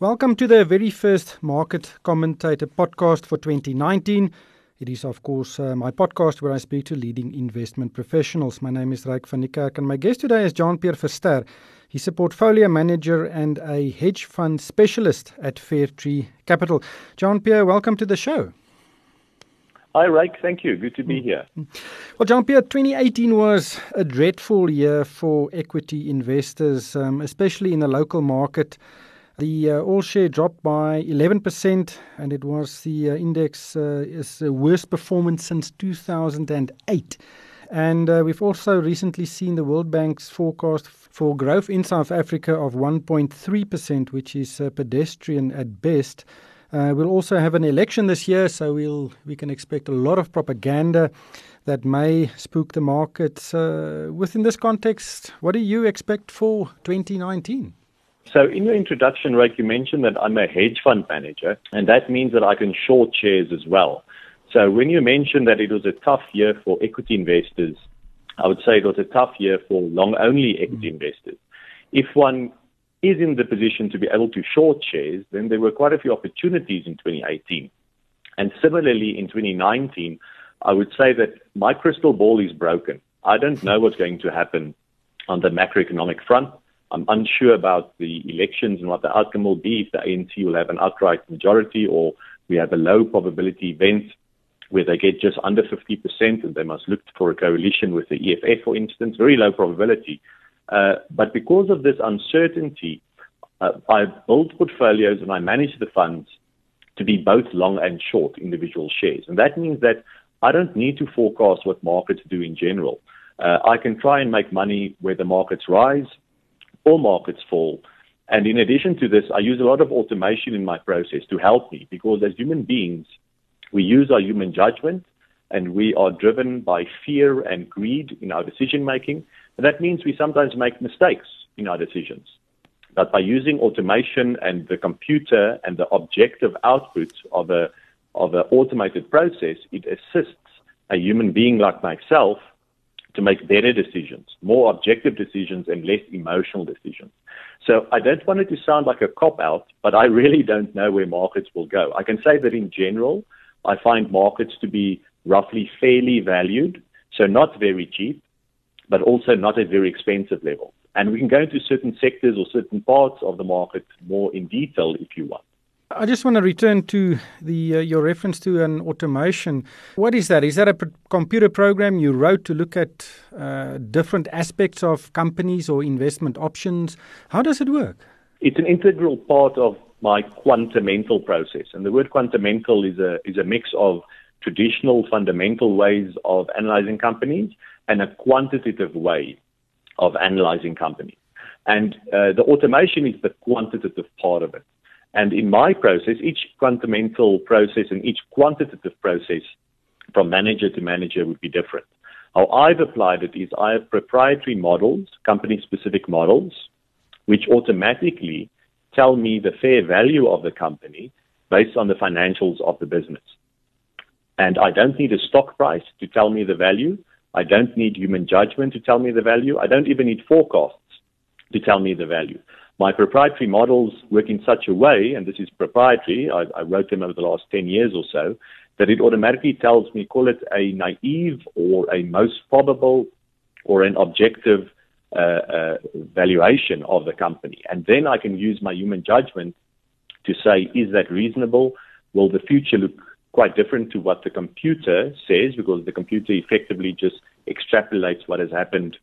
Welcome to the very first Market Commentator podcast for 2019. It is, of course, uh, my podcast where I speak to leading investment professionals. My name is Ryk van Niekerk, and my guest today is Jean Pierre Verster. He's a portfolio manager and a hedge fund specialist at Fairtree Capital. Jean Pierre, welcome to the show. Hi, Ryk. Thank you. Good to be here. Well, Jean Pierre, 2018 was a dreadful year for equity investors, um, especially in the local market. The uh, all share dropped by 11%, and it was the uh, index uh, is the worst performance since 2008. And uh, we've also recently seen the World Bank's forecast for growth in South Africa of 1.3%, which is uh, pedestrian at best. Uh, we'll also have an election this year, so we'll we can expect a lot of propaganda that may spook the markets. Uh, within this context, what do you expect for 2019? So, in your introduction, Ryk, you mentioned that I'm a hedge fund manager, and that means that I can short shares as well. So, when you mentioned that it was a tough year for equity investors, I would say it was a tough year for long only equity mm-hmm. investors. If one is in the position to be able to short shares, then there were quite a few opportunities in 2018. And similarly, in 2019, I would say that my crystal ball is broken. I don't know what's going to happen on the macroeconomic front. I'm unsure about the elections and what the outcome will be if the ANC will have an outright majority or we have a low probability event where they get just under 50% and they must look for a coalition with the EFF, for instance, very low probability. Uh, but because of this uncertainty, uh, I build portfolios and I manage the funds to be both long and short individual shares. And that means that I don't need to forecast what markets do in general. Uh, I can try and make money where the markets rise all markets fall. And in addition to this, I use a lot of automation in my process to help me because as human beings, we use our human judgment and we are driven by fear and greed in our decision making. And that means we sometimes make mistakes in our decisions. But by using automation and the computer and the objective output of a of an automated process, it assists a human being like myself to make better decisions, more objective decisions, and less emotional decisions. So I don't want it to sound like a cop out, but I really don't know where markets will go. I can say that in general, I find markets to be roughly fairly valued, so not very cheap, but also not at very expensive levels. And we can go into certain sectors or certain parts of the market more in detail if you want. I just want to return to the uh, your reference to an automation. What is that? Is that a pr- computer program you wrote to look at uh, different aspects of companies or investment options? How does it work? It's an integral part of my quantamental process, and the word quantamental is a is a mix of traditional fundamental ways of analyzing companies and a quantitative way of analyzing companies. And uh, the automation is the quantitative part of it. And in my process, each quantamental process and each quantitative process from manager to manager would be different. How I've applied it is I have proprietary models, company specific models, which automatically tell me the fair value of the company based on the financials of the business. And I don't need a stock price to tell me the value. I don't need human judgment to tell me the value. I don't even need forecasts to tell me the value. My proprietary models work in such a way, and this is proprietary, I, I wrote them over the last 10 years or so, that it automatically tells me, call it a naive or a most probable or an objective uh, uh, valuation of the company. And then I can use my human judgment to say, is that reasonable? Will the future look quite different to what the computer says? Because the computer effectively just extrapolates what has happened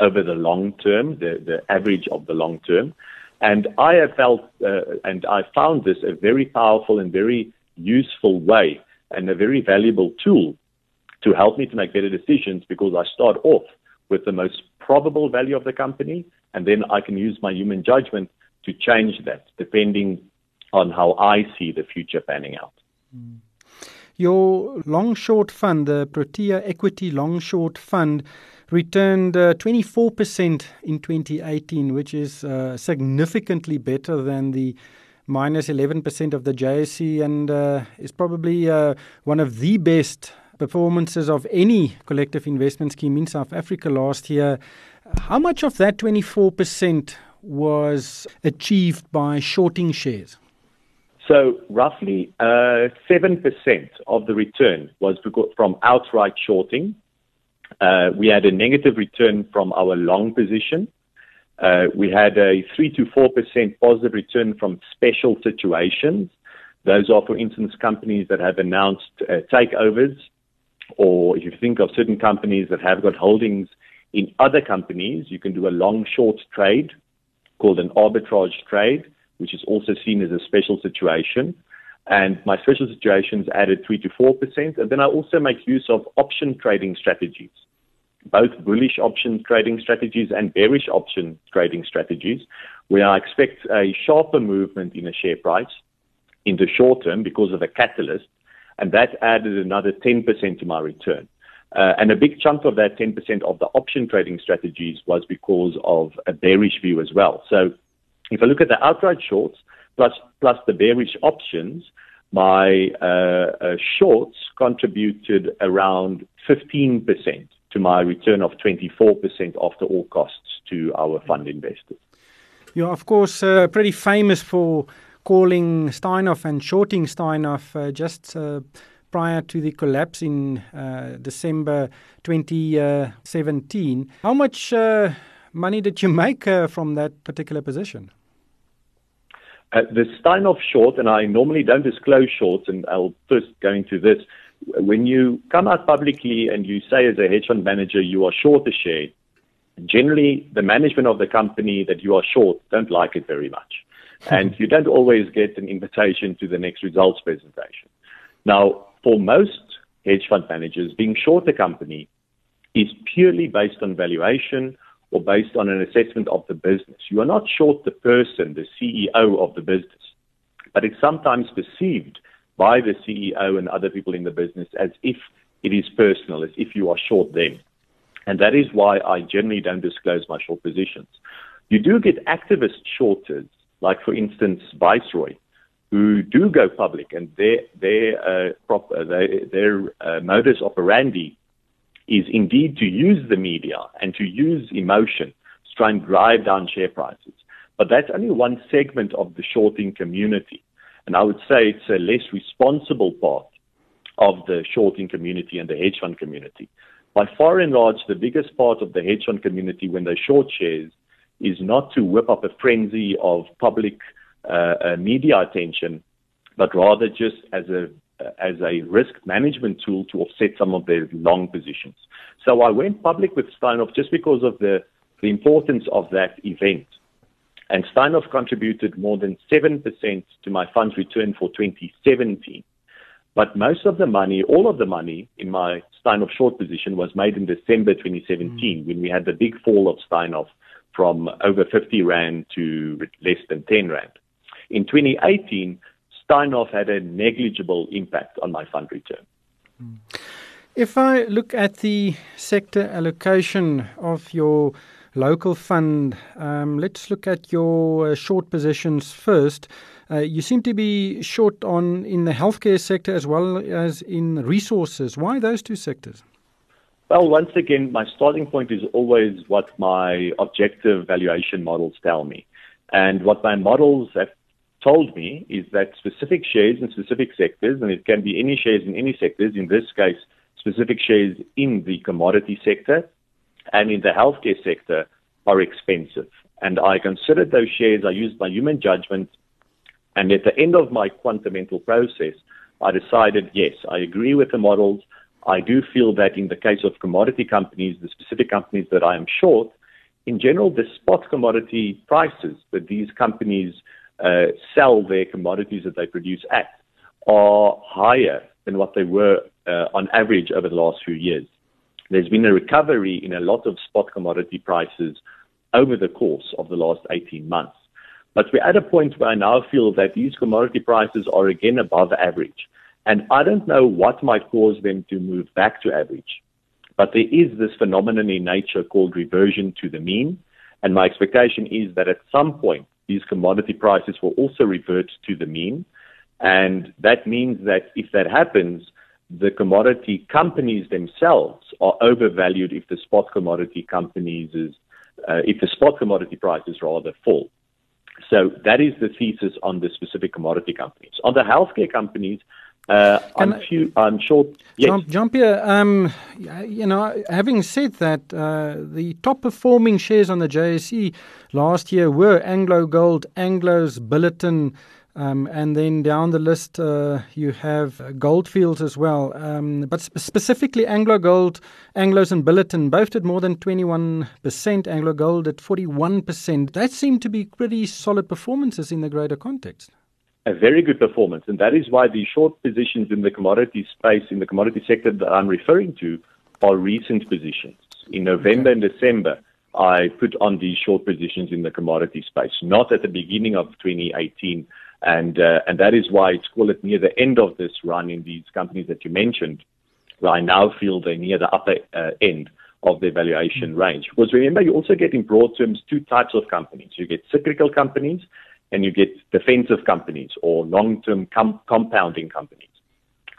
over the long term, the, the average of the long term. And I have felt, uh, and I found this a very powerful and very useful way and a very valuable tool to help me to make better decisions because I start off with the most probable value of the company, and then I can use my human judgment to change that depending on how I see the future panning out. Mm. Your long short fund, the Protea Equity Long Short Fund, returned uh, 24% in 2018, which is uh, significantly better than the minus 11% of the JSE and uh, is probably uh, one of the best performances of any collective investment scheme in South Africa last year. How much of that 24% was achieved by shorting shares? So, roughly uh, 7% of the return was from outright shorting. Uh, we had a negative return from our long position. Uh, we had a 3 to 4% positive return from special situations. Those are, for instance, companies that have announced uh, takeovers, or if you think of certain companies that have got holdings in other companies, you can do a long short trade called an arbitrage trade, which is also seen as a special situation. And my special situations added 3 to 4%. And then I also make use of option trading strategies, both bullish option trading strategies and bearish option trading strategies, where I expect a sharper movement in a share price in the short term because of a catalyst, and that added another 10% to my return. Uh, and a big chunk of that 10% of the option trading strategies was because of a bearish view as well. So if I look at the outright shorts plus, plus the bearish options, my uh, uh, shorts contributed around 15% to my return of 24% after all costs to our fund investors. You're, of course, uh, pretty famous for calling Steinhoff and shorting Steinhoff uh, just uh, prior to the collapse in uh, December 2017. How much uh, money did you make uh, from that particular position? The Steinhoff short, and I normally don't disclose shorts, and I'll first go into this. When you come out publicly and you say as a hedge fund manager you are short a share, generally the management of the company that you are short don't like it very much. and you don't always get an invitation to the next results presentation. Now, for most hedge fund managers, being short a company is purely based on valuation or based on an assessment of the business. You are not short the person, the CEO of the business, but it's sometimes perceived by the CEO and other people in the business as if it is personal, as if you are short them. And that is why I generally don't disclose my short positions. You do get activist shorters, like for instance Viceroy, who do go public, and their their uh, prop, uh, their, their uh, modus operandi is indeed to use the media and to use emotion to try and drive down share prices. But that's only one segment of the shorting community, and I would say it's a less responsible part of the shorting community and the hedge fund community. By far and large, the biggest part of the hedge fund community when they short shares is not to whip up a frenzy of public uh, uh, media attention, but rather just as a as a risk management tool to offset some of their long positions. So I went public with Steinhoff just because of the, the importance of that event. And Steinhoff contributed more than 7% to my fund's return for 2017. But most of the money, all of the money in my Steinhoff short position was made in December 2017 mm. when we had the big fall of Steinhoff from over 50 Rand to less than 10 Rand. In 2018, Steinhoff had a negligible impact on my fund return. If I look at the sector allocation of your local fund, um, let's look at your uh, short positions first. Uh, you seem to be short on in the healthcare sector as well as in resources. Why those two sectors? Well, once again, my starting point is always what my objective valuation models tell me. And what my models have told me is that specific shares in specific sectors, and it can be any shares in any sectors, in this case, specific shares in the commodity sector and in the healthcare sector are expensive. And I considered those shares, I used my human judgment, and at the end of my quantamental process, I decided, yes, I agree with the models. I do feel that in the case of commodity companies, the specific companies that I am short, in general, the spot commodity prices that these companies uh, sell their commodities that they produce at are higher than what they were uh, on average over the last few years. There's been a recovery in a lot of spot commodity prices over the course of the last 18 months. But we're at a point where I now feel that these commodity prices are again above average. And I don't know what might cause them to move back to average. But there is this phenomenon in nature called reversion to the mean. And my expectation is that at some point, these commodity prices will also revert to the mean. And that means that if that happens, the commodity companies themselves are overvalued if the spot commodity companies' uh, if the spot commodity prices rather fall. So that is the thesis on the specific commodity companies. On the healthcare companies, uh, I'm, few, I'm sure. Yes. Jean Pierre, um, you know, having said that, uh, the top performing shares on the JSE last year were Anglo Gold, Anglo's Billiton, um, and then down the list, uh, you have Goldfields as well. Um, but sp- specifically, Anglo Gold, Anglos, and Billiton both did more than 21%. Anglo Gold at 41%. That seemed to be pretty solid performances in the greater context. A very good performance. And that is why the short positions in the commodity space, in the commodity sector that I'm referring to, are recent positions. In November okay. and December, I put on these short positions in the commodity space, not at the beginning of 2018 and, uh, and that is why it's called it near the end of this run in these companies that you mentioned, I now feel they're near the upper uh, end of the valuation range. Because remember, you also get in broad terms two types of companies. You get cyclical companies and you get defensive companies or long-term com- compounding companies.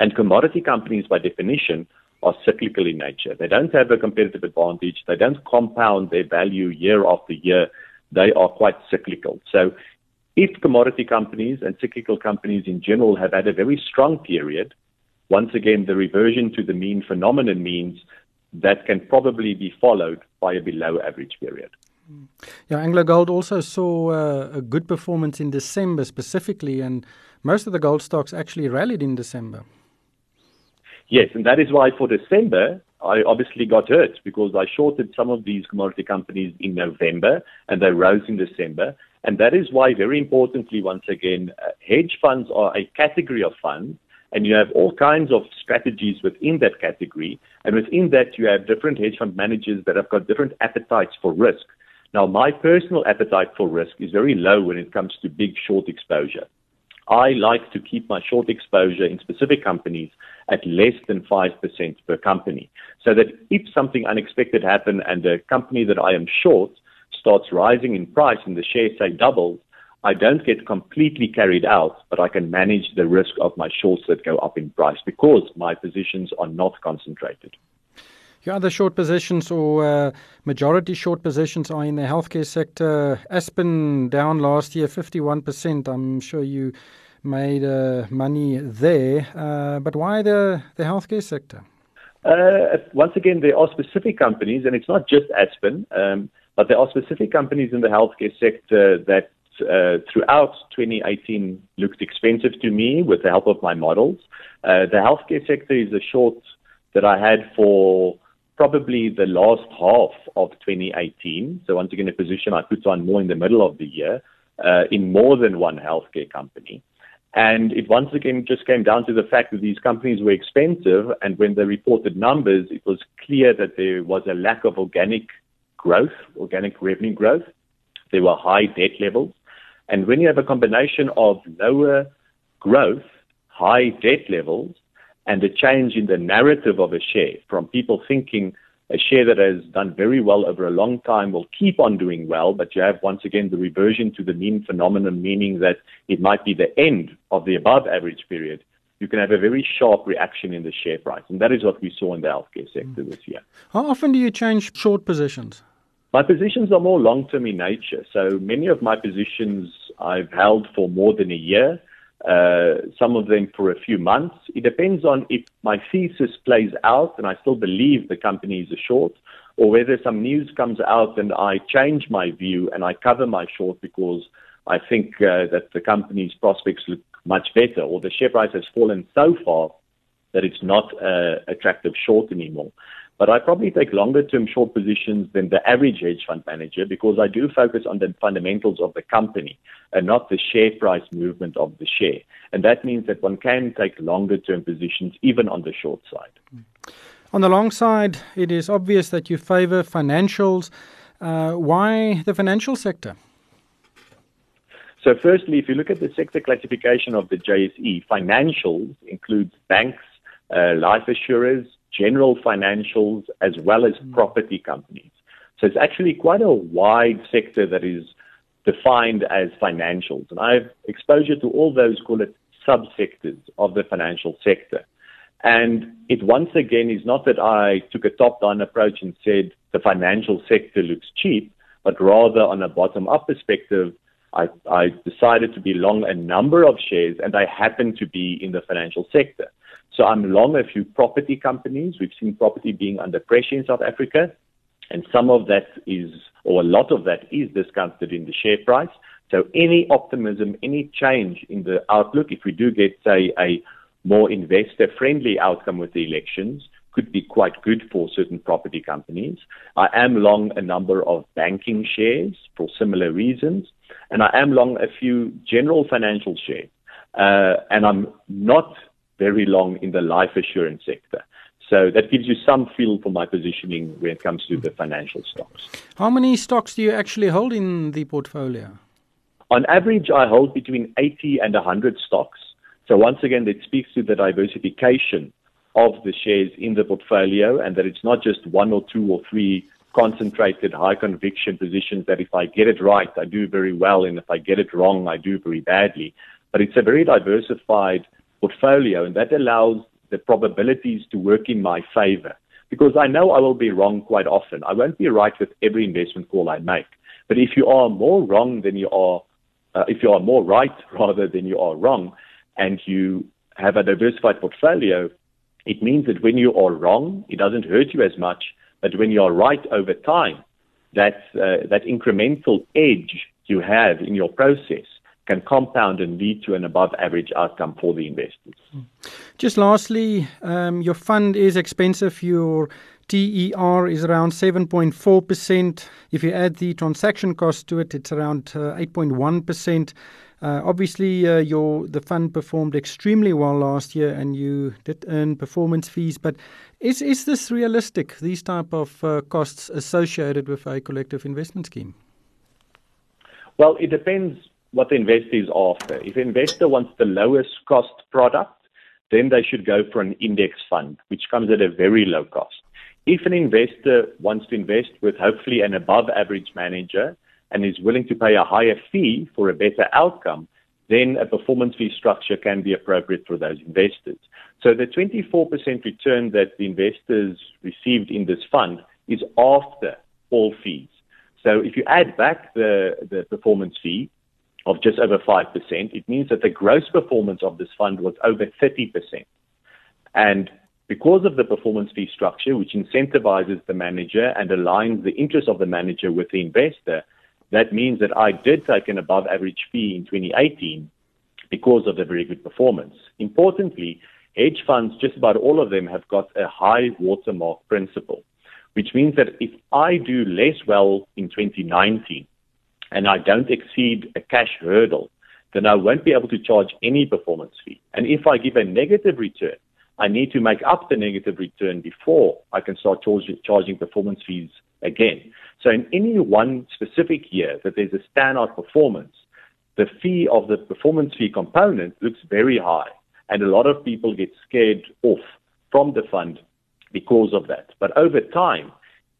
And commodity companies, by definition, are cyclical in nature. They don't have a competitive advantage. They don't compound their value year after year. They are quite cyclical. So if commodity companies and cyclical companies in general have had a very strong period, once again, the reversion to the mean phenomenon means that can probably be followed by a below average period. Yeah, Anglo Gold also saw uh, a good performance in December specifically, and most of the gold stocks actually rallied in December. Yes, and that is why for December, I obviously got hurt because I shorted some of these commodity companies in November and they rose in December. And that is why, very importantly, once again, uh, hedge funds are a category of funds, and you have all kinds of strategies within that category. And within that, you have different hedge fund managers that have got different appetites for risk. Now, my personal appetite for risk is very low when it comes to big short exposure. I like to keep my short exposure in specific companies at less than 5% per company. So that if something unexpected happens and the company that I am short starts rising in price and the share say doubles, I don't get completely carried out, but I can manage the risk of my shorts that go up in price because my positions are not concentrated. Your other short positions or uh, majority short positions are in the healthcare sector. Aspen down last year, 51%. I'm sure you made uh, money there. Uh, but why the, the healthcare sector? Uh, once again, there are specific companies, and it's not just Aspen. Um, but there are specific companies in the healthcare sector that uh, throughout 2018 looked expensive to me with the help of my models. Uh, the healthcare sector is a short that I had for probably the last half of 2018. So once again, a position I put on more in the middle of the year uh, in more than one healthcare company. And it once again just came down to the fact that these companies were expensive, and when they reported numbers, it was clear that there was a lack of organic growth, organic revenue growth. There were high debt levels. And when you have a combination of lower growth, high debt levels, and a change in the narrative of a share from people thinking a share that has done very well over a long time will keep on doing well, but you have once again the reversion to the mean phenomenon, meaning that it might be the end of the above average period. You can have a very sharp reaction in the share price. And that is what we saw in the healthcare sector this year. How often do you change short positions? My positions are more long term in nature. So many of my positions I've held for more than a year, uh, some of them for a few months. It depends on if my thesis plays out and I still believe the company is a short, or whether some news comes out and I change my view and I cover my short because I think uh, that the company's prospects look much better, or the share price has fallen so far that it's not uh, attractive short anymore. But I probably take longer term short positions than the average hedge fund manager because I do focus on the fundamentals of the company and not the share price movement of the share. And that means that one can take longer term positions even on the short side. On the long side, it is obvious that you favor financials. Uh, why the financial sector? So, firstly, if you look at the sector classification of the JSE, financials includes banks, uh, life assurers, general financials, as well as mm. property companies. So it's actually quite a wide sector that is defined as financials. And I have exposure to all those, call it subsectors of the financial sector. And it once again is not that I took a top down approach and said the financial sector looks cheap. but rather on a bottom up perspective, I, I decided to be long a number of shares and I happen to be in the financial sector. So I'm long a few property companies. We've seen property being under pressure in South Africa. And some of that is, or a lot of that is discounted in the share price. So any optimism, any change in the outlook, if we do get, say, a more investor friendly outcome with the elections, could be quite good for certain property companies. I am long a number of banking shares for similar reasons, and I am long a few general financial shares. Uh, and I'm not very long in the life assurance sector. So that gives you some feel for my positioning when it comes to the financial stocks. How many stocks do you actually hold in the portfolio? On average, I hold between 80 and 100 stocks. So once again, that speaks to the diversification of the shares in the portfolio and that it's not just one or two or three concentrated high conviction positions that if I get it right, I do very well, and if I get it wrong, I do very badly. But it's a very diversified portfolio, and that allows the probabilities to work in my favor because I know I will be wrong quite often. I won't be right with every investment call I make. But if you are more wrong than you are, uh, if you are more right rather than you are wrong, and you have a diversified portfolio, it means that when you are wrong, it doesn't hurt you as much. But when you are right over time, that uh, that incremental edge you have in your process can compound and lead to an above average outcome for the investors. Just lastly, um, your fund is expensive. Your TER is around 7.4%. If you add the transaction cost to it, it's around uh, 8.1%. Uh, obviously, uh, your the fund performed extremely well last year, and you did earn performance fees. But is is this realistic? These type of uh, costs associated with a collective investment scheme? Well, it depends what the investor is after. If an investor wants the lowest cost product, then they should go for an index fund, which comes at a very low cost. If an investor wants to invest with hopefully an above average manager and is willing to pay a higher fee for a better outcome, then a performance fee structure can be appropriate for those investors. So the 24% return that the investors received in this fund is after all fees. So if you add back the, the performance fee, of just over 5%, it means that the gross performance of this fund was over 30%. And because of the performance fee structure, which incentivizes the manager and aligns the interest of the manager with the investor, that means that I did take an above average fee in 2018 because of the very good performance. Importantly, hedge funds, just about all of them have got a high watermark principle, which means that if I do less well in 2019 and I don't exceed a cash hurdle, then I won't be able to charge any performance fee. And if I give a negative return, I need to make up the negative return before I can start charging performance fees again. So in any one specific year that there's a standout performance, the fee of the performance fee component looks very high. And a lot of people get scared off from the fund because of that. But over time,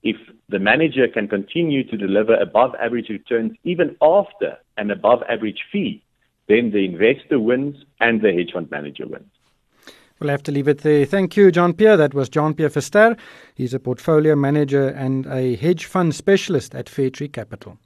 if the manager can continue to deliver above average returns even after an above average fee, then the investor wins and the hedge fund manager wins. We'll have to leave it there. Thank you, Jean Pierre. That was Jean Pierre Verster. He's a portfolio manager and a hedge fund specialist at Fairtree Capital.